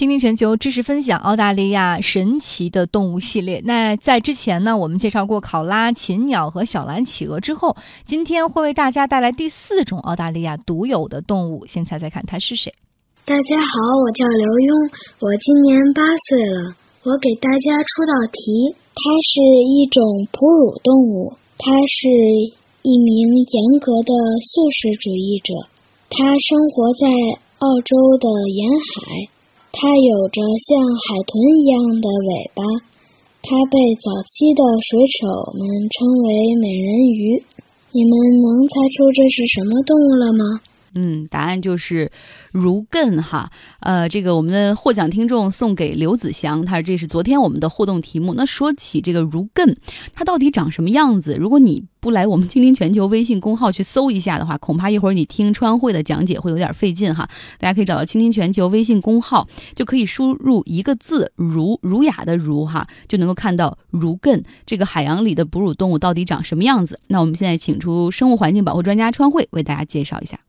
倾听全球知识分享，澳大利亚神奇的动物系列。那在之前呢，我们介绍过考拉、禽鸟和小蓝企鹅之后，今天会为大家带来第四种澳大利亚独有的动物。先猜猜看，它是谁？大家好，我叫刘墉，我今年八岁了。我给大家出道题，它是一种哺乳动物，它是一名严格的素食主义者，它生活在澳洲的沿海。它有着像海豚一样的尾巴，它被早期的水手们称为美人鱼。你们能猜出这是什么动物了吗？嗯，答案就是如艮哈。呃，这个我们的获奖听众送给刘子祥，他说这是昨天我们的互动题目。那说起这个如艮，它到底长什么样子？如果你不来我们倾听全球微信公号去搜一下的话，恐怕一会儿你听川汇的讲解会有点费劲哈。大家可以找到倾听全球微信公号，就可以输入一个字“儒”，儒雅的“儒”哈，就能够看到如艮这个海洋里的哺乳动物到底长什么样子。那我们现在请出生物环境保护专家川汇为大家介绍一下。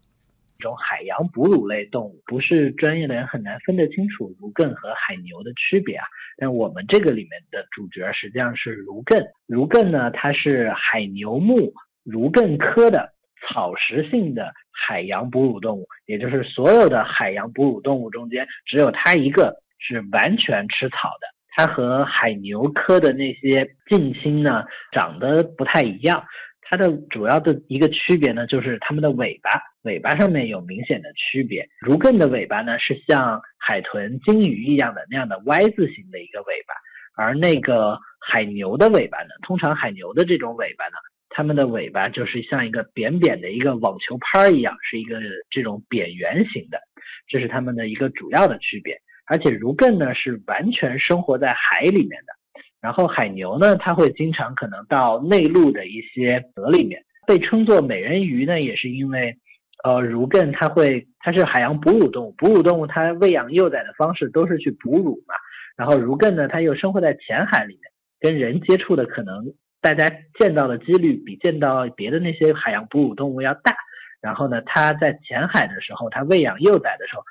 种海洋哺乳类动物，不是专业的人很难分得清楚如艮和海牛的区别啊。但我们这个里面的主角实际上是如艮。如艮呢，它是海牛目如艮科的草食性的海洋哺乳动物，也就是所有的海洋哺乳动物中间，只有它一个是完全吃草的。它和海牛科的那些近亲呢，长得不太一样。它的主要的一个区别呢，就是它们的尾巴，尾巴上面有明显的区别。如艮的尾巴呢，是像海豚、鲸鱼一样的那样的 Y 字形的一个尾巴，而那个海牛的尾巴呢，通常海牛的这种尾巴呢，它们的尾巴就是像一个扁扁的一个网球拍一样，是一个这种扁圆形的，这是它们的一个主要的区别。而且如艮呢，是完全生活在海里面的。然后海牛呢，它会经常可能到内陆的一些河里面，被称作美人鱼呢，也是因为，呃，儒艮它会，它是海洋哺乳动物，哺乳动物它喂养幼崽的方式都是去哺乳嘛。然后儒艮呢，它又生活在浅海里面，跟人接触的可能大家见到的几率比见到别的那些海洋哺乳动物要大。然后呢，它在浅海的时候，它喂养幼崽的时候，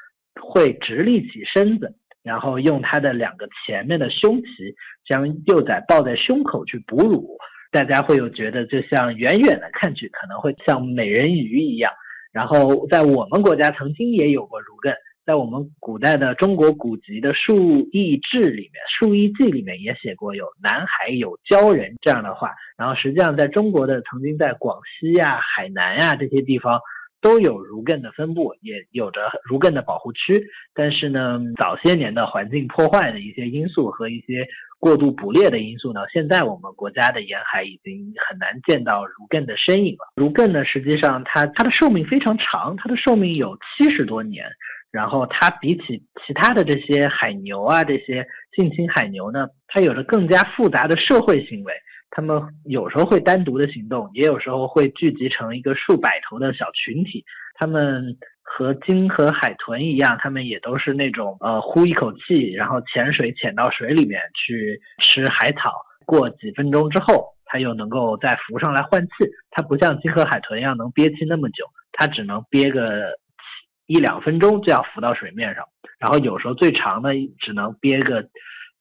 会直立起身子。然后用它的两个前面的胸鳍将幼崽抱在胸口去哺乳，大家会有觉得就像远远的看去可能会像美人鱼一样。然后在我们国家曾经也有过如艮，在我们古代的中国古籍的《述异志》里面，《述异记》里面也写过有南海有鲛人这样的话。然后实际上在中国的曾经在广西呀、海南呀这些地方。都有如艮的分布，也有着如艮的保护区。但是呢，早些年的环境破坏的一些因素和一些过度捕猎的因素呢，现在我们国家的沿海已经很难见到如艮的身影了。如艮呢，实际上它它的寿命非常长，它的寿命有七十多年。然后它比起其他的这些海牛啊，这些近亲海牛呢，它有着更加复杂的社会行为。他们有时候会单独的行动，也有时候会聚集成一个数百头的小群体。他们和鲸和海豚一样，他们也都是那种呃呼一口气，然后潜水潜到水里面去吃海草。过几分钟之后，它又能够再浮上来换气。它不像鲸和海豚一样能憋气那么久，它只能憋个一两分钟就要浮到水面上。然后有时候最长的只能憋个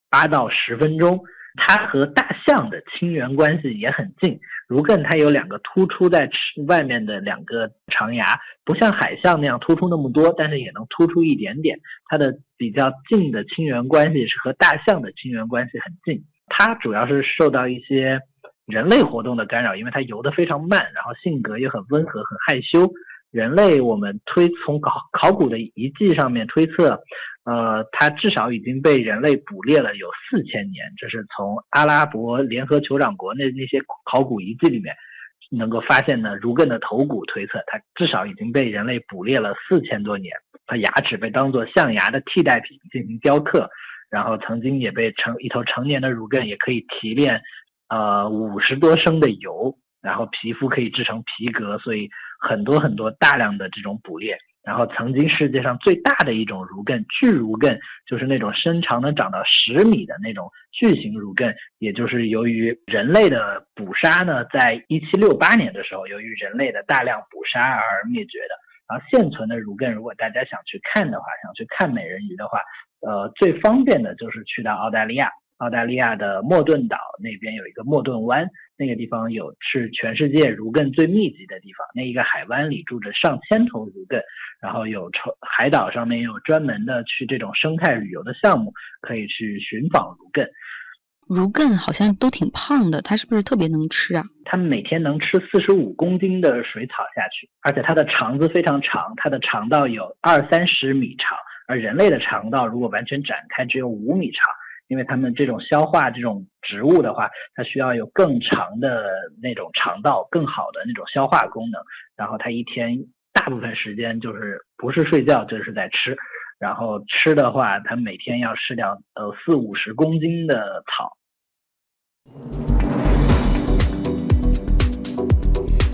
八到十分钟。它和大象的亲缘关系也很近。如艮它有两个突出在外面的两个长牙，不像海象那样突出那么多，但是也能突出一点点。它的比较近的亲缘关系是和大象的亲缘关系很近。它主要是受到一些人类活动的干扰，因为它游得非常慢，然后性格也很温和、很害羞。人类我们推从考考古的遗迹上面推测。呃，它至少已经被人类捕猎了有四千年，这是从阿拉伯联合酋长国那那些考古遗迹里面能够发现的如艮的头骨推测，它至少已经被人类捕猎了四千多年。它牙齿被当做象牙的替代品进行雕刻，然后曾经也被成一头成年的如艮也可以提炼呃五十多升的油，然后皮肤可以制成皮革，所以很多很多大量的这种捕猎。然后，曾经世界上最大的一种如艮，巨如艮，就是那种身长能长到十米的那种巨型如艮，也就是由于人类的捕杀呢，在一七六八年的时候，由于人类的大量捕杀而灭绝的。然后现存的如艮，如果大家想去看的话，想去看美人鱼的话，呃，最方便的就是去到澳大利亚。澳大利亚的莫顿岛那边有一个莫顿湾，那个地方有是全世界如艮最密集的地方。那一个海湾里住着上千头如艮，然后有船海岛上面有专门的去这种生态旅游的项目，可以去寻访如艮。如艮好像都挺胖的，它是不是特别能吃啊？它每天能吃四十五公斤的水草下去，而且它的肠子非常长，它的肠道有二三十米长，而人类的肠道如果完全展开只有五米长。因为他们这种消化这种植物的话，它需要有更长的那种肠道，更好的那种消化功能。然后它一天大部分时间就是不是睡觉就是在吃，然后吃的话，它每天要吃掉呃四五十公斤的草。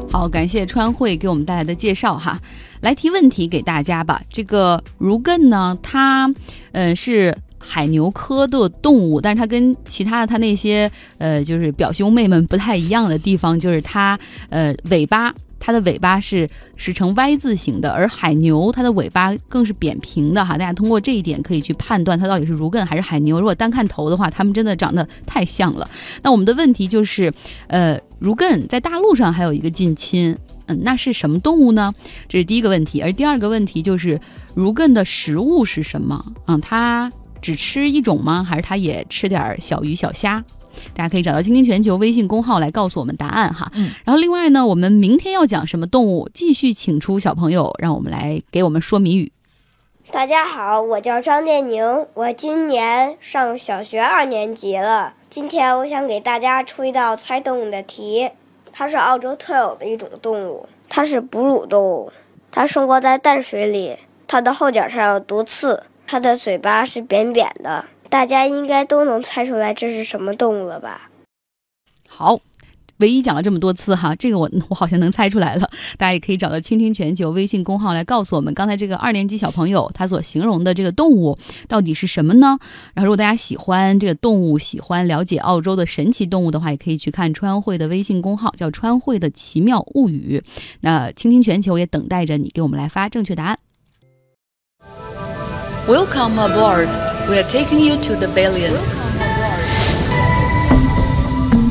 好，感谢川汇给我们带来的介绍哈，来提问题给大家吧。这个如艮呢，它呃是。海牛科的动物，但是它跟其他的它那些呃，就是表兄妹们不太一样的地方，就是它呃尾巴，它的尾巴是是呈 Y 字形的，而海牛它的尾巴更是扁平的哈。大家通过这一点可以去判断它到底是如艮还是海牛。如果单看头的话，它们真的长得太像了。那我们的问题就是，呃，如艮在大陆上还有一个近亲，嗯，那是什么动物呢？这是第一个问题。而第二个问题就是，如艮的食物是什么？嗯，它。只吃一种吗？还是它也吃点小鱼小虾？大家可以找到“倾听全球”微信公号来告诉我们答案哈。嗯。然后另外呢，我们明天要讲什么动物？继续请出小朋友，让我们来给我们说谜语。大家好，我叫张建宁，我今年上小学二年级了。今天我想给大家出一道猜动物的题。它是澳洲特有的一种动物，它是哺乳动物，它生活在淡水里，它的后脚上有毒刺。它的嘴巴是扁扁的，大家应该都能猜出来这是什么动物了吧？好，唯一讲了这么多次哈，这个我我好像能猜出来了。大家也可以找到“倾听全球”微信公号来告诉我们，刚才这个二年级小朋友他所形容的这个动物到底是什么呢？然后，如果大家喜欢这个动物，喜欢了解澳洲的神奇动物的话，也可以去看川汇的微信公号，叫“川汇的奇妙物语”。那“倾听全球”也等待着你给我们来发正确答案。Welcome aboard. We are taking you to the billions.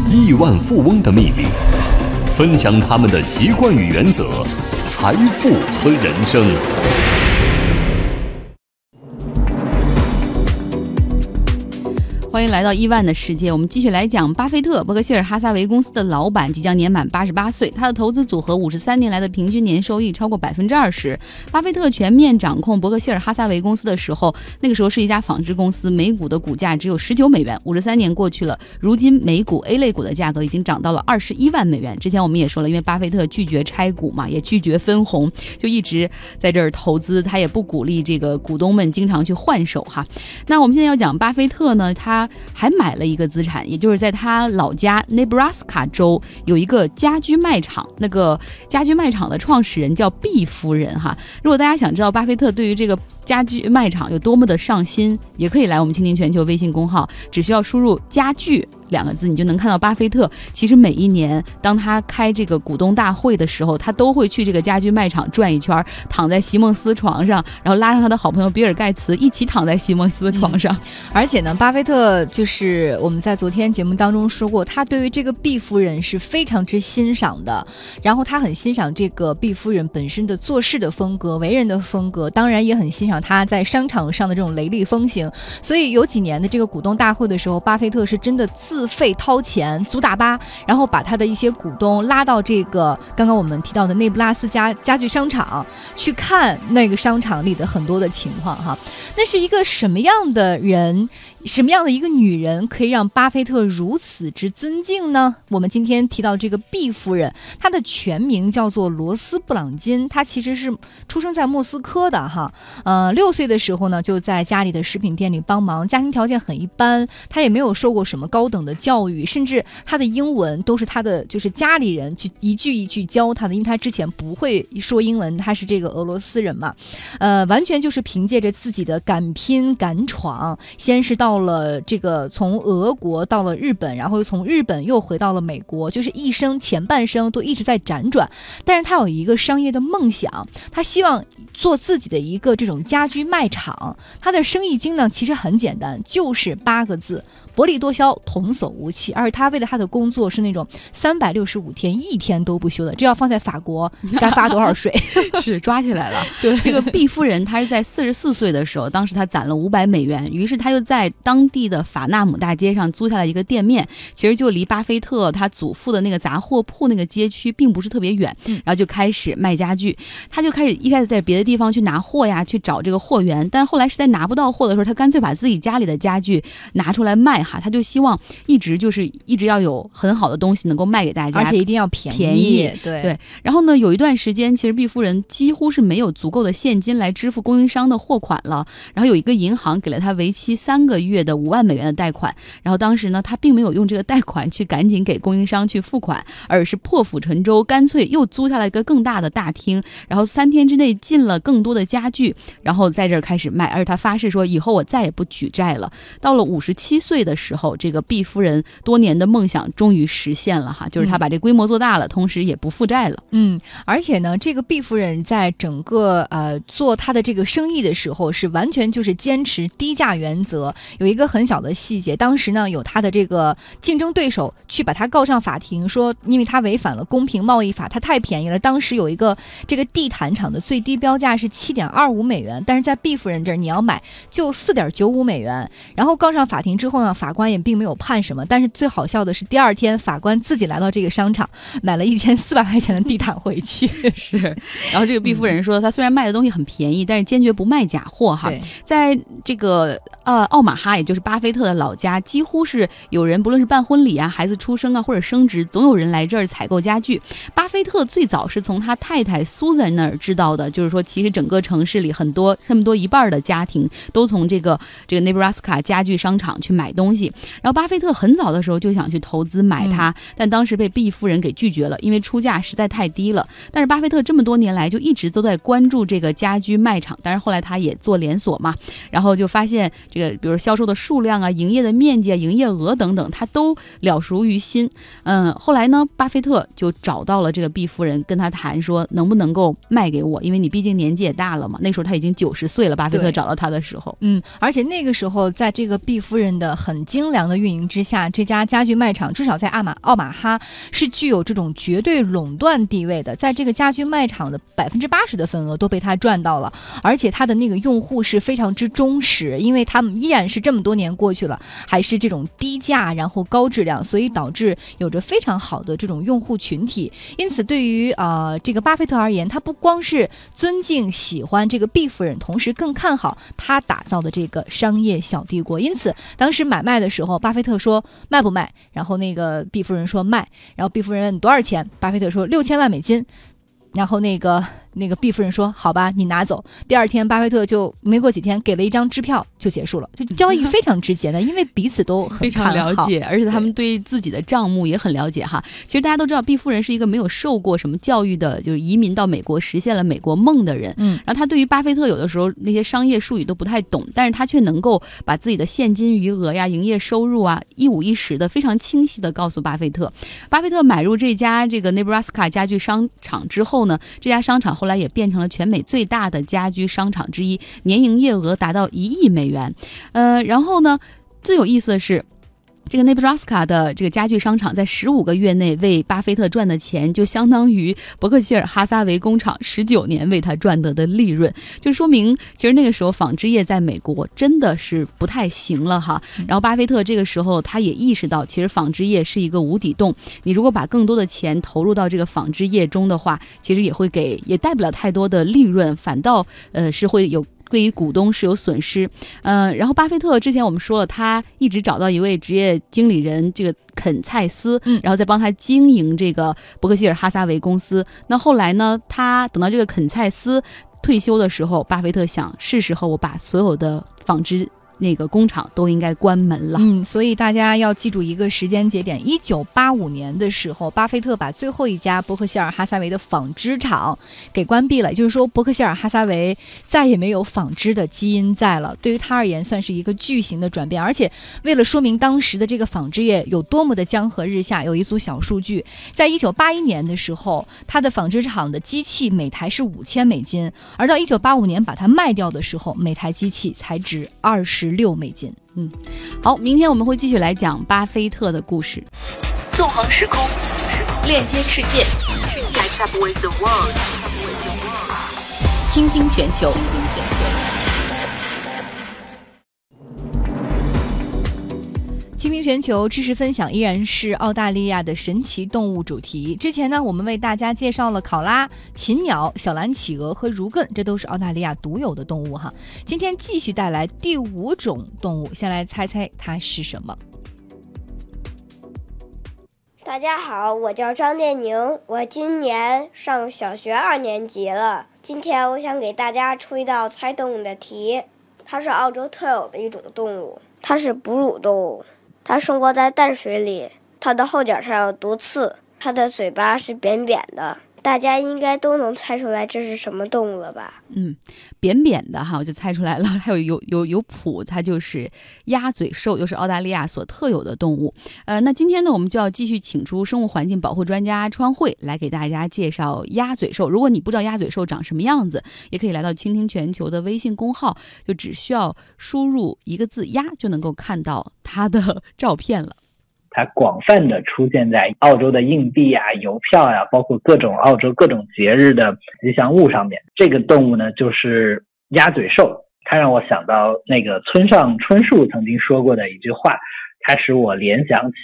亿万富翁的秘密，分享他们的习惯与原则，财富和人生。欢迎来到亿万的世界，我们继续来讲巴菲特，伯克希尔哈撒韦公司的老板，即将年满八十八岁。他的投资组合五十三年来的平均年收益超过百分之二十。巴菲特全面掌控伯克希尔哈撒韦公司的时候，那个时候是一家纺织公司，每股的股价只有十九美元。五十三年过去了，如今每股 A 类股的价格已经涨到了二十一万美元。之前我们也说了，因为巴菲特拒绝拆股嘛，也拒绝分红，就一直在这儿投资，他也不鼓励这个股东们经常去换手哈。那我们现在要讲巴菲特呢，他。还买了一个资产，也就是在他老家 Nebraska 州有一个家居卖场。那个家居卖场的创始人叫毕夫人哈。如果大家想知道巴菲特对于这个家居卖场有多么的上心，也可以来我们倾听全球微信公号，只需要输入“家具”两个字，你就能看到巴菲特。其实每一年当他开这个股东大会的时候，他都会去这个家居卖场转一圈，躺在席梦思床上，然后拉上他的好朋友比尔盖茨一起躺在席梦思床上。而且呢，巴菲特。就是我们在昨天节目当中说过，他对于这个毕夫人是非常之欣赏的，然后他很欣赏这个毕夫人本身的做事的风格、为人的风格，当然也很欣赏他在商场上的这种雷厉风行。所以有几年的这个股东大会的时候，巴菲特是真的自费掏钱租大巴，然后把他的一些股东拉到这个刚刚我们提到的内布拉斯加家具商场去看那个商场里的很多的情况哈。那是一个什么样的人？什么样的一个女人可以让巴菲特如此之尊敬呢？我们今天提到这个毕夫人，她的全名叫做罗斯布朗金，她其实是出生在莫斯科的哈。呃，六岁的时候呢，就在家里的食品店里帮忙，家庭条件很一般，她也没有受过什么高等的教育，甚至她的英文都是她的就是家里人去一句一句教她的，因为她之前不会说英文，她是这个俄罗斯人嘛，呃，完全就是凭借着自己的敢拼敢闯，先是到。到了这个从俄国到了日本，然后又从日本又回到了美国，就是一生前半生都一直在辗转。但是他有一个商业的梦想，他希望做自己的一个这种家居卖场。他的生意经呢，其实很简单，就是八个字：薄利多销，童叟无欺。而他为了他的工作是那种三百六十五天一天都不休的，这要放在法国 该发多少税？是抓起来了。对，这个毕夫人她是在四十四岁的时候，当时她攒了五百美元，于是她就在当地的法纳姆大街上租下了一个店面，其实就离巴菲特他祖父的那个杂货铺那个街区并不是特别远，然后就开始卖家具。他就开始一开始在别的地方去拿货呀，去找这个货源，但是后来实在拿不到货的时候，他干脆把自己家里的家具拿出来卖哈，他就希望一直就是一直要有很好的东西能够卖给大家，而且一定要便宜。便宜对对。然后呢，有一段时间其实毕夫人几乎是没有足够的现金来支付供应商的货款了，然后有一个银行给了他为期三个月的五万美元的贷款，然后当时呢，他并没有用这个贷款去赶紧给供应商去付款，而是破釜沉舟，干脆又租下了一个更大的大厅，然后三天之内进了更多的家具，然后在这儿开始卖。而他发誓说，以后我再也不举债了。到了五十七岁的时候，这个毕夫人多年的梦想终于实现了哈，就是她把这规模做大了，同时也不负债了。嗯，而且呢，这个毕夫人在整个呃做她的这个生意的时候，是完全就是坚持低价原则。有一个很小的细节，当时呢有她的这个竞争对手去把她告上法庭，说因为她违反了公平贸易法，她太便宜了。当时有一个这个地毯厂的最低标价是七点二五美元，但是在毕夫人这儿你要买就四点九五美元。然后告上法庭之后呢，法官也并没有判什么。但是最好笑的是，第二天法官自己来到这个商场，买了一千四百块钱的地毯回去。是，然后这个毕夫人说，他虽然卖的东西很便宜，但是坚决不卖假货哈。在这个呃奥马哈，也就是巴菲特的老家，几乎是有人不论是办婚礼啊、孩子出生啊或者升职，总有人来这儿采购家具。巴菲特最早是从他太太苏珊那儿知道的，就是说其实整个城市里很多差不多一半的家庭都从这个这个 Nebraska 家具商场去买东西。然后巴菲特很早的时候就想去投资买它，但当时被毕夫人给拒绝了，因为出价实在太低了。但是巴菲特这么多年来就一直都在关注这个家居卖场，但是后来他也做连锁嘛，然后就发现这个，比如销售的数量啊、营业的面积啊、营业额等等，他都了熟于心。嗯，后来呢，巴菲特就找到了这个毕夫人，跟他谈说能不能够卖给我，因为你毕竟年纪也大了嘛。那时候他已经九十岁了，巴菲特找到他的时候，嗯，而且那个时候在这个毕夫人的很精良的运营之下，这家家具卖场至少在阿马奥马哈是具有这种绝对垄断地位的，在这个家具卖场的百分之八十的份额都被他赚到了，而且他的那个用户是非常之忠实，因为他们依然是这么多年过去了，还是这种低价然后高质量，所以导致有着非常好的这种用户群体。因此，对于呃这个巴菲特而言，他不光是尊敬喜欢这个毕夫人，同时更看好他打造的这个商业小帝国。因此，当时买卖卖的时候，巴菲特说卖不卖，然后那个毕夫人说卖，然后毕夫人问多少钱，巴菲特说六千万美金，然后那个。那个毕夫人说：“好吧，你拿走。”第二天，巴菲特就没过几天给了一张支票，就结束了。就交易非常直接的，因为彼此都很非常了解，而且他们对自己的账目也很了解哈。其实大家都知道，毕夫人是一个没有受过什么教育的，就是移民到美国实现了美国梦的人。嗯，然后他对于巴菲特有的时候那些商业术语都不太懂，但是他却能够把自己的现金余额呀、营业收入啊一五一十的非常清晰的告诉巴菲特。巴菲特买入这家这个 Nebraska 家具商场之后呢，这家商场后后来也变成了全美最大的家居商场之一，年营业额达到一亿美元。呃，然后呢，最有意思的是。这个 Nebraska 的这个家具商场在十五个月内为巴菲特赚的钱，就相当于伯克希尔哈撒韦工厂十九年为他赚得的利润，就说明其实那个时候纺织业在美国真的是不太行了哈。然后巴菲特这个时候他也意识到，其实纺织业是一个无底洞，你如果把更多的钱投入到这个纺织业中的话，其实也会给也带不了太多的利润，反倒呃是会有。对于股东是有损失，嗯，然后巴菲特之前我们说了，他一直找到一位职业经理人，这个肯蔡斯，嗯，然后再帮他经营这个伯克希尔哈撒韦公司。那后来呢，他等到这个肯蔡斯退休的时候，巴菲特想是时候我把所有的纺织那个工厂都应该关门了。嗯，所以大家要记住一个时间节点：一九八五年的时候，巴菲特把最后一家伯克希尔哈撒韦的纺织厂给关闭了，也就是说，伯克希尔哈撒韦再也没有纺织的基因在了。对于他而言，算是一个巨型的转变。而且，为了说明当时的这个纺织业有多么的江河日下，有一组小数据：在一九八一年的时候，他的纺织厂的机器每台是五千美金，而到一九八五年把它卖掉的时候，每台机器才值二十六美金。嗯，好，明天我们会继续来讲巴菲特的故事。纵横时空，链接世界，世界 catch up with the world，倾听全球。倾听全球听听全球知识分享依然是澳大利亚的神奇动物主题。之前呢，我们为大家介绍了考拉、禽鸟、小蓝企鹅和如艮，这都是澳大利亚独有的动物哈。今天继续带来第五种动物，先来猜猜它是什么？大家好，我叫张念宁，我今年上小学二年级了。今天我想给大家出一道猜动物的题。它是澳洲特有的一种动物，它是哺乳动物。它生活在淡水里，它的后脚上有毒刺，它的嘴巴是扁扁的。大家应该都能猜出来这是什么动物了吧？嗯，扁扁的哈，我就猜出来了。还有有有有蹼，它就是鸭嘴兽，又是澳大利亚所特有的动物。呃，那今天呢，我们就要继续请出生物环境保护专家川慧来给大家介绍鸭嘴兽。如果你不知道鸭嘴兽长什么样子，也可以来到倾听全球的微信公号，就只需要输入一个字“鸭”，就能够看到它的 照片了。它广泛的出现在澳洲的硬币啊、邮票呀，包括各种澳洲各种节日的吉祥物上面。这个动物呢，就是鸭嘴兽。它让我想到那个村上春树曾经说过的一句话，它使我联想起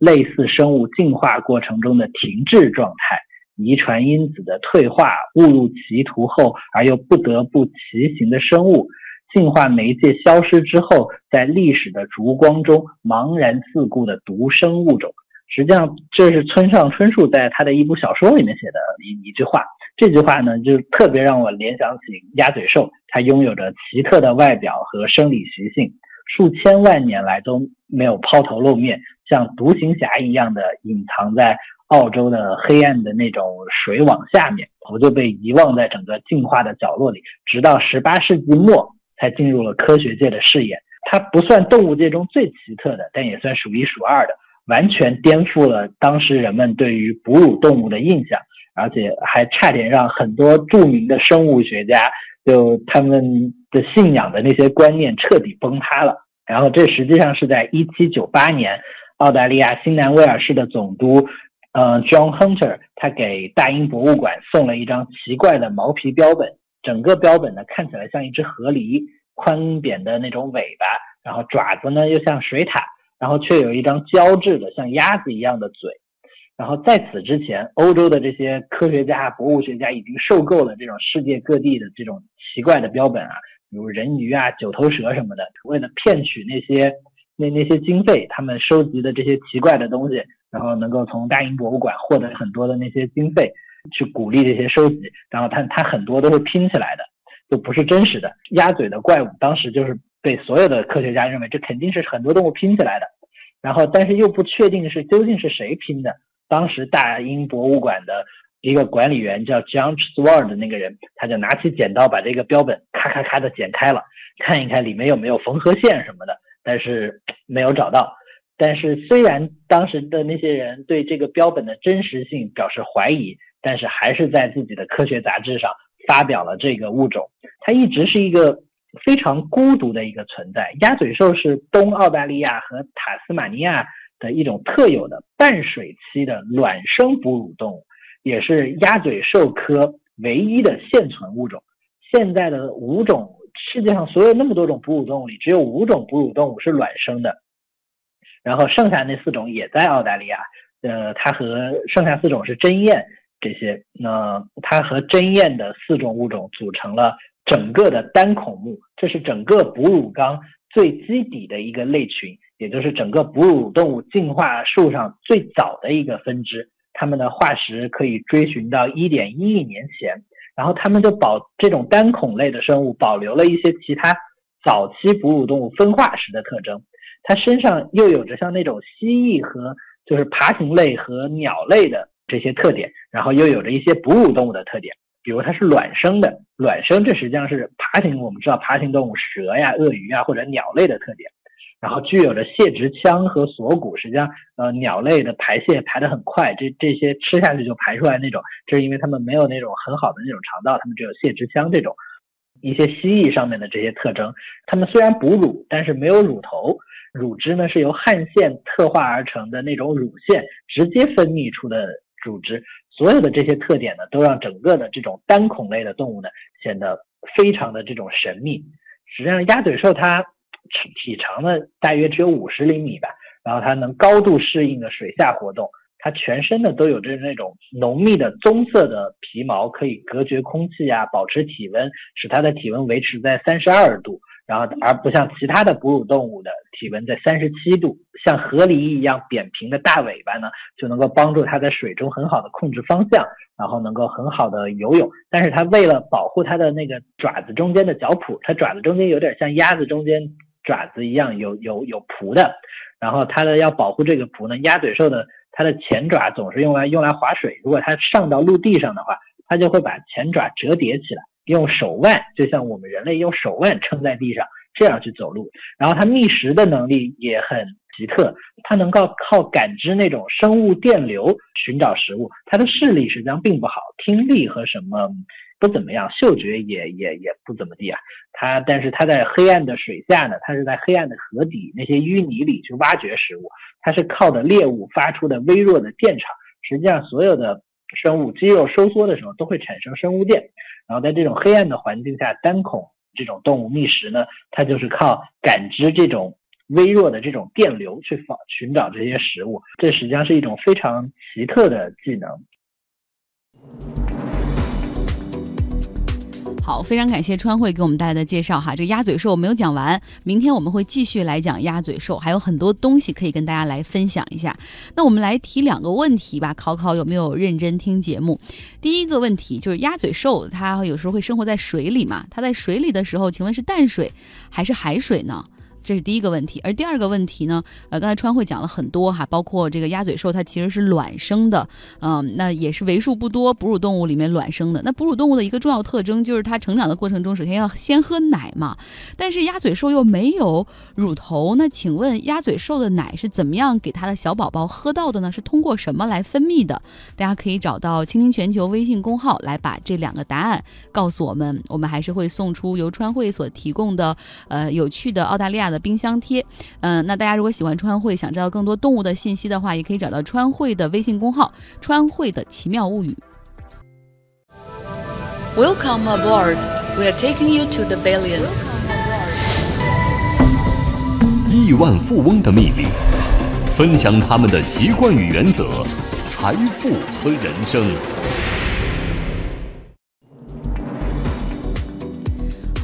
类似生物进化过程中的停滞状态、遗传因子的退化、误入歧途后而又不得不骑行的生物。进化媒介消失之后，在历史的烛光中茫然自顾的独生物种，实际上这是村上春树在他的一部小说里面写的一一句话。这句话呢，就特别让我联想起鸭嘴兽，它拥有着奇特的外表和生理习性，数千万年来都没有抛头露面，像独行侠一样的隐藏在澳洲的黑暗的那种水网下面，头就被遗忘在整个进化的角落里，直到十八世纪末。才进入了科学界的视野。它不算动物界中最奇特的，但也算数一数二的，完全颠覆了当时人们对于哺乳动物的印象，而且还差点让很多著名的生物学家就他们的信仰的那些观念彻底崩塌了。然后这实际上是在一七九八年，澳大利亚新南威尔士的总督，嗯，John Hunter，他给大英博物馆送了一张奇怪的毛皮标本。整个标本呢看起来像一只河狸，宽扁的那种尾巴，然后爪子呢又像水獭，然后却有一张胶质的像鸭子一样的嘴。然后在此之前，欧洲的这些科学家、博物学家已经受够了这种世界各地的这种奇怪的标本啊，比如人鱼啊、九头蛇什么的。为了骗取那些那那些经费，他们收集的这些奇怪的东西，然后能够从大英博物馆获得很多的那些经费。去鼓励这些收集，然后它它很多都是拼起来的，就不是真实的。鸭嘴的怪物当时就是被所有的科学家认为这肯定是很多动物拼起来的，然后但是又不确定是究竟是谁拼的。当时大英博物馆的一个管理员叫 John Sward 的那个人，他就拿起剪刀把这个标本咔咔咔的剪开了，看一看里面有没有缝合线什么的，但是没有找到。但是虽然当时的那些人对这个标本的真实性表示怀疑。但是还是在自己的科学杂志上发表了这个物种。它一直是一个非常孤独的一个存在。鸭嘴兽是东澳大利亚和塔斯马尼亚的一种特有的半水期的卵生哺乳动物，也是鸭嘴兽科唯一的现存物种。现在的五种，世界上所有那么多种哺乳动物里，只有五种哺乳动物是卵生的，然后剩下那四种也在澳大利亚。呃，它和剩下四种是针鼹。这些，那它和针鼹的四种物种组成了整个的单孔目，这是整个哺乳纲最基底的一个类群，也就是整个哺乳动物进化树上最早的一个分支。它们的化石可以追寻到1.1亿年前，然后它们就保这种单孔类的生物保留了一些其他早期哺乳动物分化时的特征。它身上又有着像那种蜥蜴和就是爬行类和鸟类的这些特点，然后又有着一些哺乳动物的特点，比如它是卵生的，卵生这实际上是爬行，我们知道爬行动物蛇呀、鳄鱼啊或者鸟类的特点，然后具有着泄殖腔和锁骨，实际上呃鸟类的排泄排得很快，这这些吃下去就排出来那种，这是因为它们没有那种很好的那种肠道，它们只有泄殖腔这种。一些蜥蜴上面的这些特征，它们虽然哺乳，但是没有乳头。乳汁呢是由汗腺特化而成的那种乳腺直接分泌出的组织，所有的这些特点呢，都让整个的这种单孔类的动物呢显得非常的这种神秘。实际上，鸭嘴兽它体长呢大约只有五十厘米吧，然后它能高度适应的水下活动，它全身呢都有着那种浓密的棕色的皮毛，可以隔绝空气啊，保持体温，使它的体温维持在三十二度。然后，而不像其他的哺乳动物的体温在三十七度，像河狸一样扁平的大尾巴呢，就能够帮助它在水中很好的控制方向，然后能够很好的游泳。但是它为了保护它的那个爪子中间的脚蹼，它爪子中间有点像鸭子中间爪子一样有有有蹼的，然后它的要保护这个蹼呢，鸭嘴兽的它的前爪总是用来用来划水，如果它上到陆地上的话，它就会把前爪折叠起来。用手腕，就像我们人类用手腕撑在地上，这样去走路。然后它觅食的能力也很奇特，它能够靠感知那种生物电流寻找食物。它的视力实际上并不好，听力和什么不怎么样，嗅觉也也也不怎么地啊。它但是它在黑暗的水下呢，它是在黑暗的河底那些淤泥里去挖掘食物。它是靠着猎物发出的微弱的电场。实际上，所有的生物肌肉收缩的时候都会产生生物电。然后在这种黑暗的环境下，单孔这种动物觅食呢，它就是靠感知这种微弱的这种电流去访寻找这些食物，这实际上是一种非常奇特的技能。好，非常感谢川慧给我们带来的介绍哈。这鸭嘴兽没有讲完，明天我们会继续来讲鸭嘴兽，还有很多东西可以跟大家来分享一下。那我们来提两个问题吧，考考有没有认真听节目。第一个问题就是鸭嘴兽，它有时候会生活在水里嘛？它在水里的时候，请问是淡水还是海水呢？这是第一个问题，而第二个问题呢？呃，刚才川会讲了很多哈，包括这个鸭嘴兽，它其实是卵生的，嗯，那也是为数不多哺乳动物里面卵生的。那哺乳动物的一个重要特征就是它成长的过程中，首先要先喝奶嘛。但是鸭嘴兽又没有乳头，那请问鸭嘴兽的奶是怎么样给它的小宝宝喝到的呢？是通过什么来分泌的？大家可以找到“倾听全球”微信公号来把这两个答案告诉我们，我们还是会送出由川会所提供的呃有趣的澳大利亚的。冰箱贴，嗯，那大家如果喜欢川汇，想知道更多动物的信息的话，也可以找到川汇的微信公号“川汇的奇妙物语”。Welcome aboard, we are taking you to the billions。亿万富翁的秘密，分享他们的习惯与原则，财富和人生。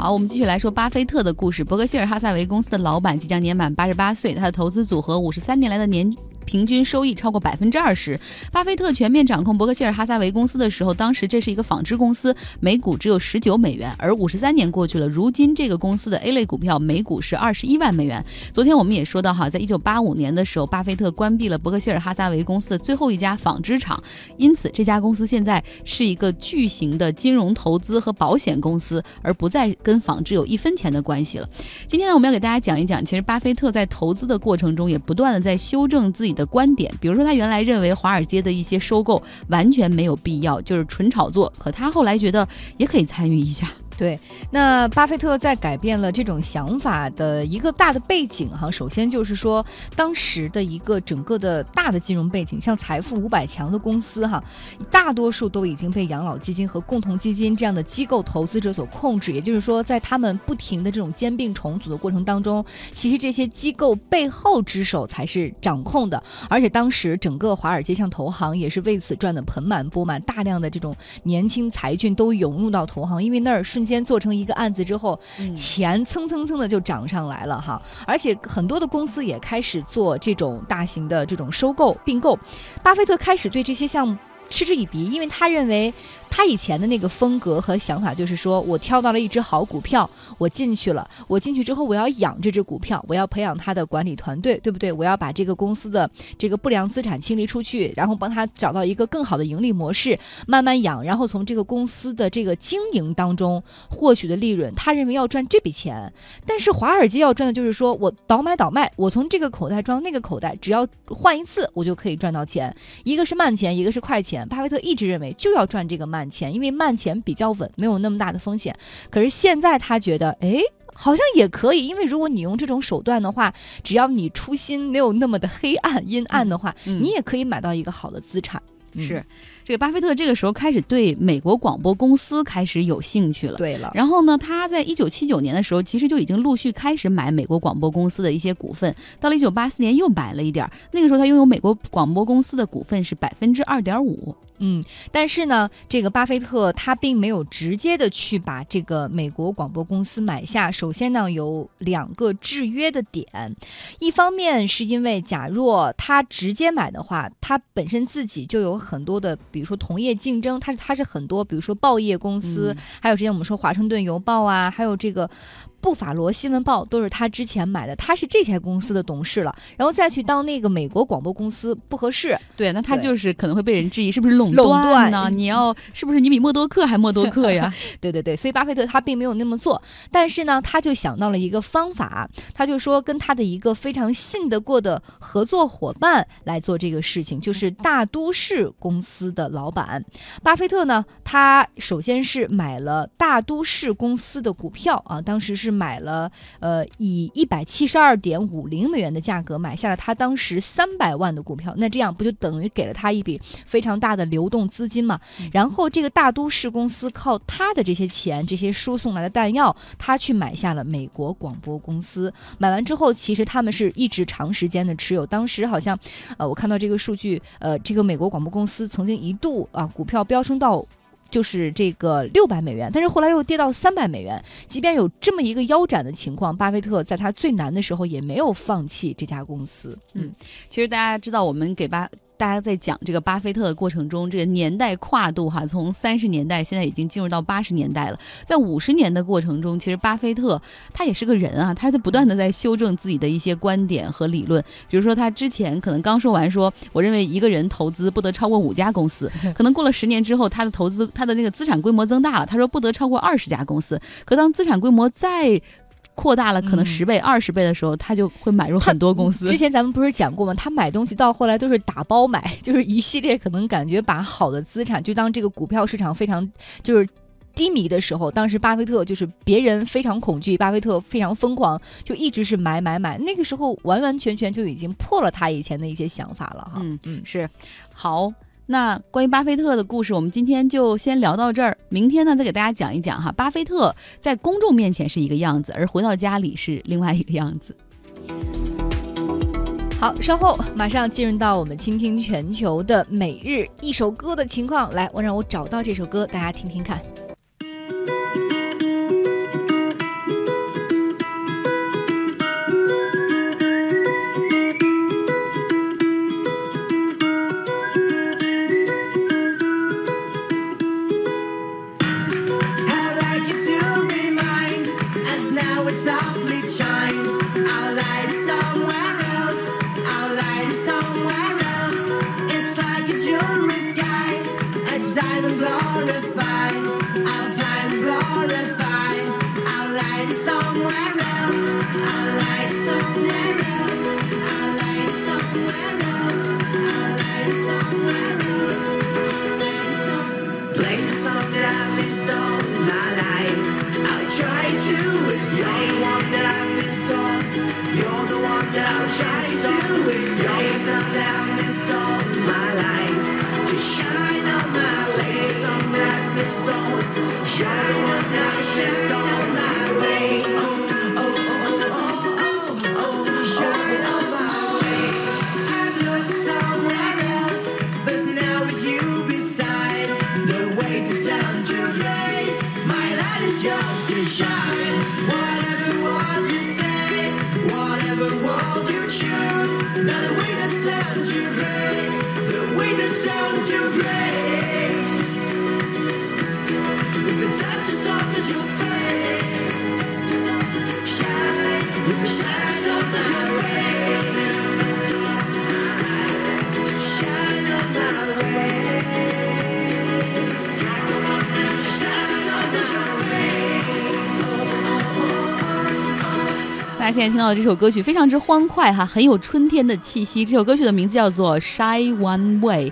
好，我们继续来说巴菲特的故事。伯克希尔哈撒韦公司的老板即将年满八十八岁，他的投资组合五十三年来的年。平均收益超过百分之二十。巴菲特全面掌控伯克希尔哈撒韦公司的时候，当时这是一个纺织公司，每股只有十九美元。而五十三年过去了，如今这个公司的 A 类股票每股是二十一万美元。昨天我们也说到哈，在一九八五年的时候，巴菲特关闭了伯克希尔哈撒韦公司的最后一家纺织厂，因此这家公司现在是一个巨型的金融投资和保险公司，而不再跟纺织有一分钱的关系了。今天呢，我们要给大家讲一讲，其实巴菲特在投资的过程中也不断的在修正自己。的观点，比如说他原来认为华尔街的一些收购完全没有必要，就是纯炒作，可他后来觉得也可以参与一下。对，那巴菲特在改变了这种想法的一个大的背景哈，首先就是说当时的一个整个的大的金融背景，像财富五百强的公司哈，大多数都已经被养老基金和共同基金这样的机构投资者所控制。也就是说，在他们不停的这种兼并重组的过程当中，其实这些机构背后之手才是掌控的。而且当时整个华尔街像投行也是为此赚得盆满钵满，大量的这种年轻才俊都涌入到投行，因为那儿瞬。间做成一个案子之后，钱蹭蹭蹭的就涨上来了哈，而且很多的公司也开始做这种大型的这种收购并购，巴菲特开始对这些项目嗤之以鼻，因为他认为。他以前的那个风格和想法就是说，我挑到了一只好股票，我进去了，我进去之后我要养这只股票，我要培养他的管理团队，对不对？我要把这个公司的这个不良资产清理出去，然后帮他找到一个更好的盈利模式，慢慢养，然后从这个公司的这个经营当中获取的利润，他认为要赚这笔钱。但是华尔街要赚的就是说我倒买倒卖，我从这个口袋装那个口袋，只要换一次，我就可以赚到钱。一个是慢钱，一个是快钱。巴菲特一直认为就要赚这个慢钱，因为慢钱比较稳，没有那么大的风险。可是现在他觉得，哎，好像也可以，因为如果你用这种手段的话，只要你初心没有那么的黑暗阴暗的话，嗯你也可以买到一个好的资产。嗯是这个巴菲特这个时候开始对美国广播公司开始有兴趣了。对了，然后呢，他在一九七九年的时候，其实就已经陆续开始买美国广播公司的一些股份。到了一九八四年又买了一点儿，那个时候他拥有美国广播公司的股份是百分之二点五。嗯，但是呢，这个巴菲特他并没有直接的去把这个美国广播公司买下。首先呢，有两个制约的点，一方面是因为假若他直接买的话，他本身自己就有很多的，比如说同业竞争，他他是很多，比如说报业公司，嗯还有之前我们说华盛顿邮报啊，还有这个。布法罗新闻报都是他之前买的，他是这家公司的董事了，然后再去当那个美国广播公司不合适，对，那他就是可能会被人质疑是不是垄垄断呢？断 你要是不是你比默多克还默多克呀？对对对，所以巴菲特他并没有那么做，但是呢，他就想到了一个方法，他就说跟他的一个非常信得过的合作伙伴来做这个事情，就是大都市公司的老板巴菲特呢，他首先是买了大都市公司的股票啊，当时是买了呃以一百七十二点五零美元的价格买下了他当时三百万的股票，那这样不就等于给了他一笔非常大的流动资金嘛？然后这个大都市公司靠他的这些钱、这些输送来的弹药，他去买下了美国广播公司。买完之后，其实他们是一直长时间的持有。当时好像，呃，我看到这个数据，呃，这个美国广播公司曾经一度啊，股票飙升到。就是这个六百美元，但是后来又跌到三百美元。即便有这么一个腰斩的情况，巴菲特在他最难的时候也没有放弃这家公司。嗯，其实大家知道，我们给巴大家在讲这个巴菲特的过程中，这个年代跨度哈，从三十年代现在已经进入到八十年代了。在五十年的过程中，其实巴菲特他也是个人啊，他在不断的在修正自己的一些观点和理论。比如说，他之前可能刚说完说，我认为一个人投资不得超过五家公司，可能过了十年之后，他的投资他的那个资产规模增大了，他说不得超过二十家公司。可当资产规模再扩大了，可能嗯十倍、二十倍的时候，他就会买入很多公司。之前咱们不是讲过吗？他买东西到后来都是打包买，就是一系列可能感觉把好的资产，就当这个股票市场非常就是。低迷的时候，当时巴菲特就是别人非常恐惧，巴菲特非常疯狂，就一直是买买买。那个时候完完全全就已经破了他以前的一些想法了哈。嗯嗯，是，好。那关于巴菲特的故事，我们今天就先聊到这儿。明天呢，再给大家讲一讲哈，巴菲特在公众面前是一个样子，而回到家里是另外一个样子。好，稍后马上进入到我们倾听全球的每日一首歌的情况。来，我让我找到这首歌，大家听听看。She's done. 大家现在听到的这首歌曲非常之欢快哈，很有春天的气息。这首歌曲的名字叫做《Shy One Way》。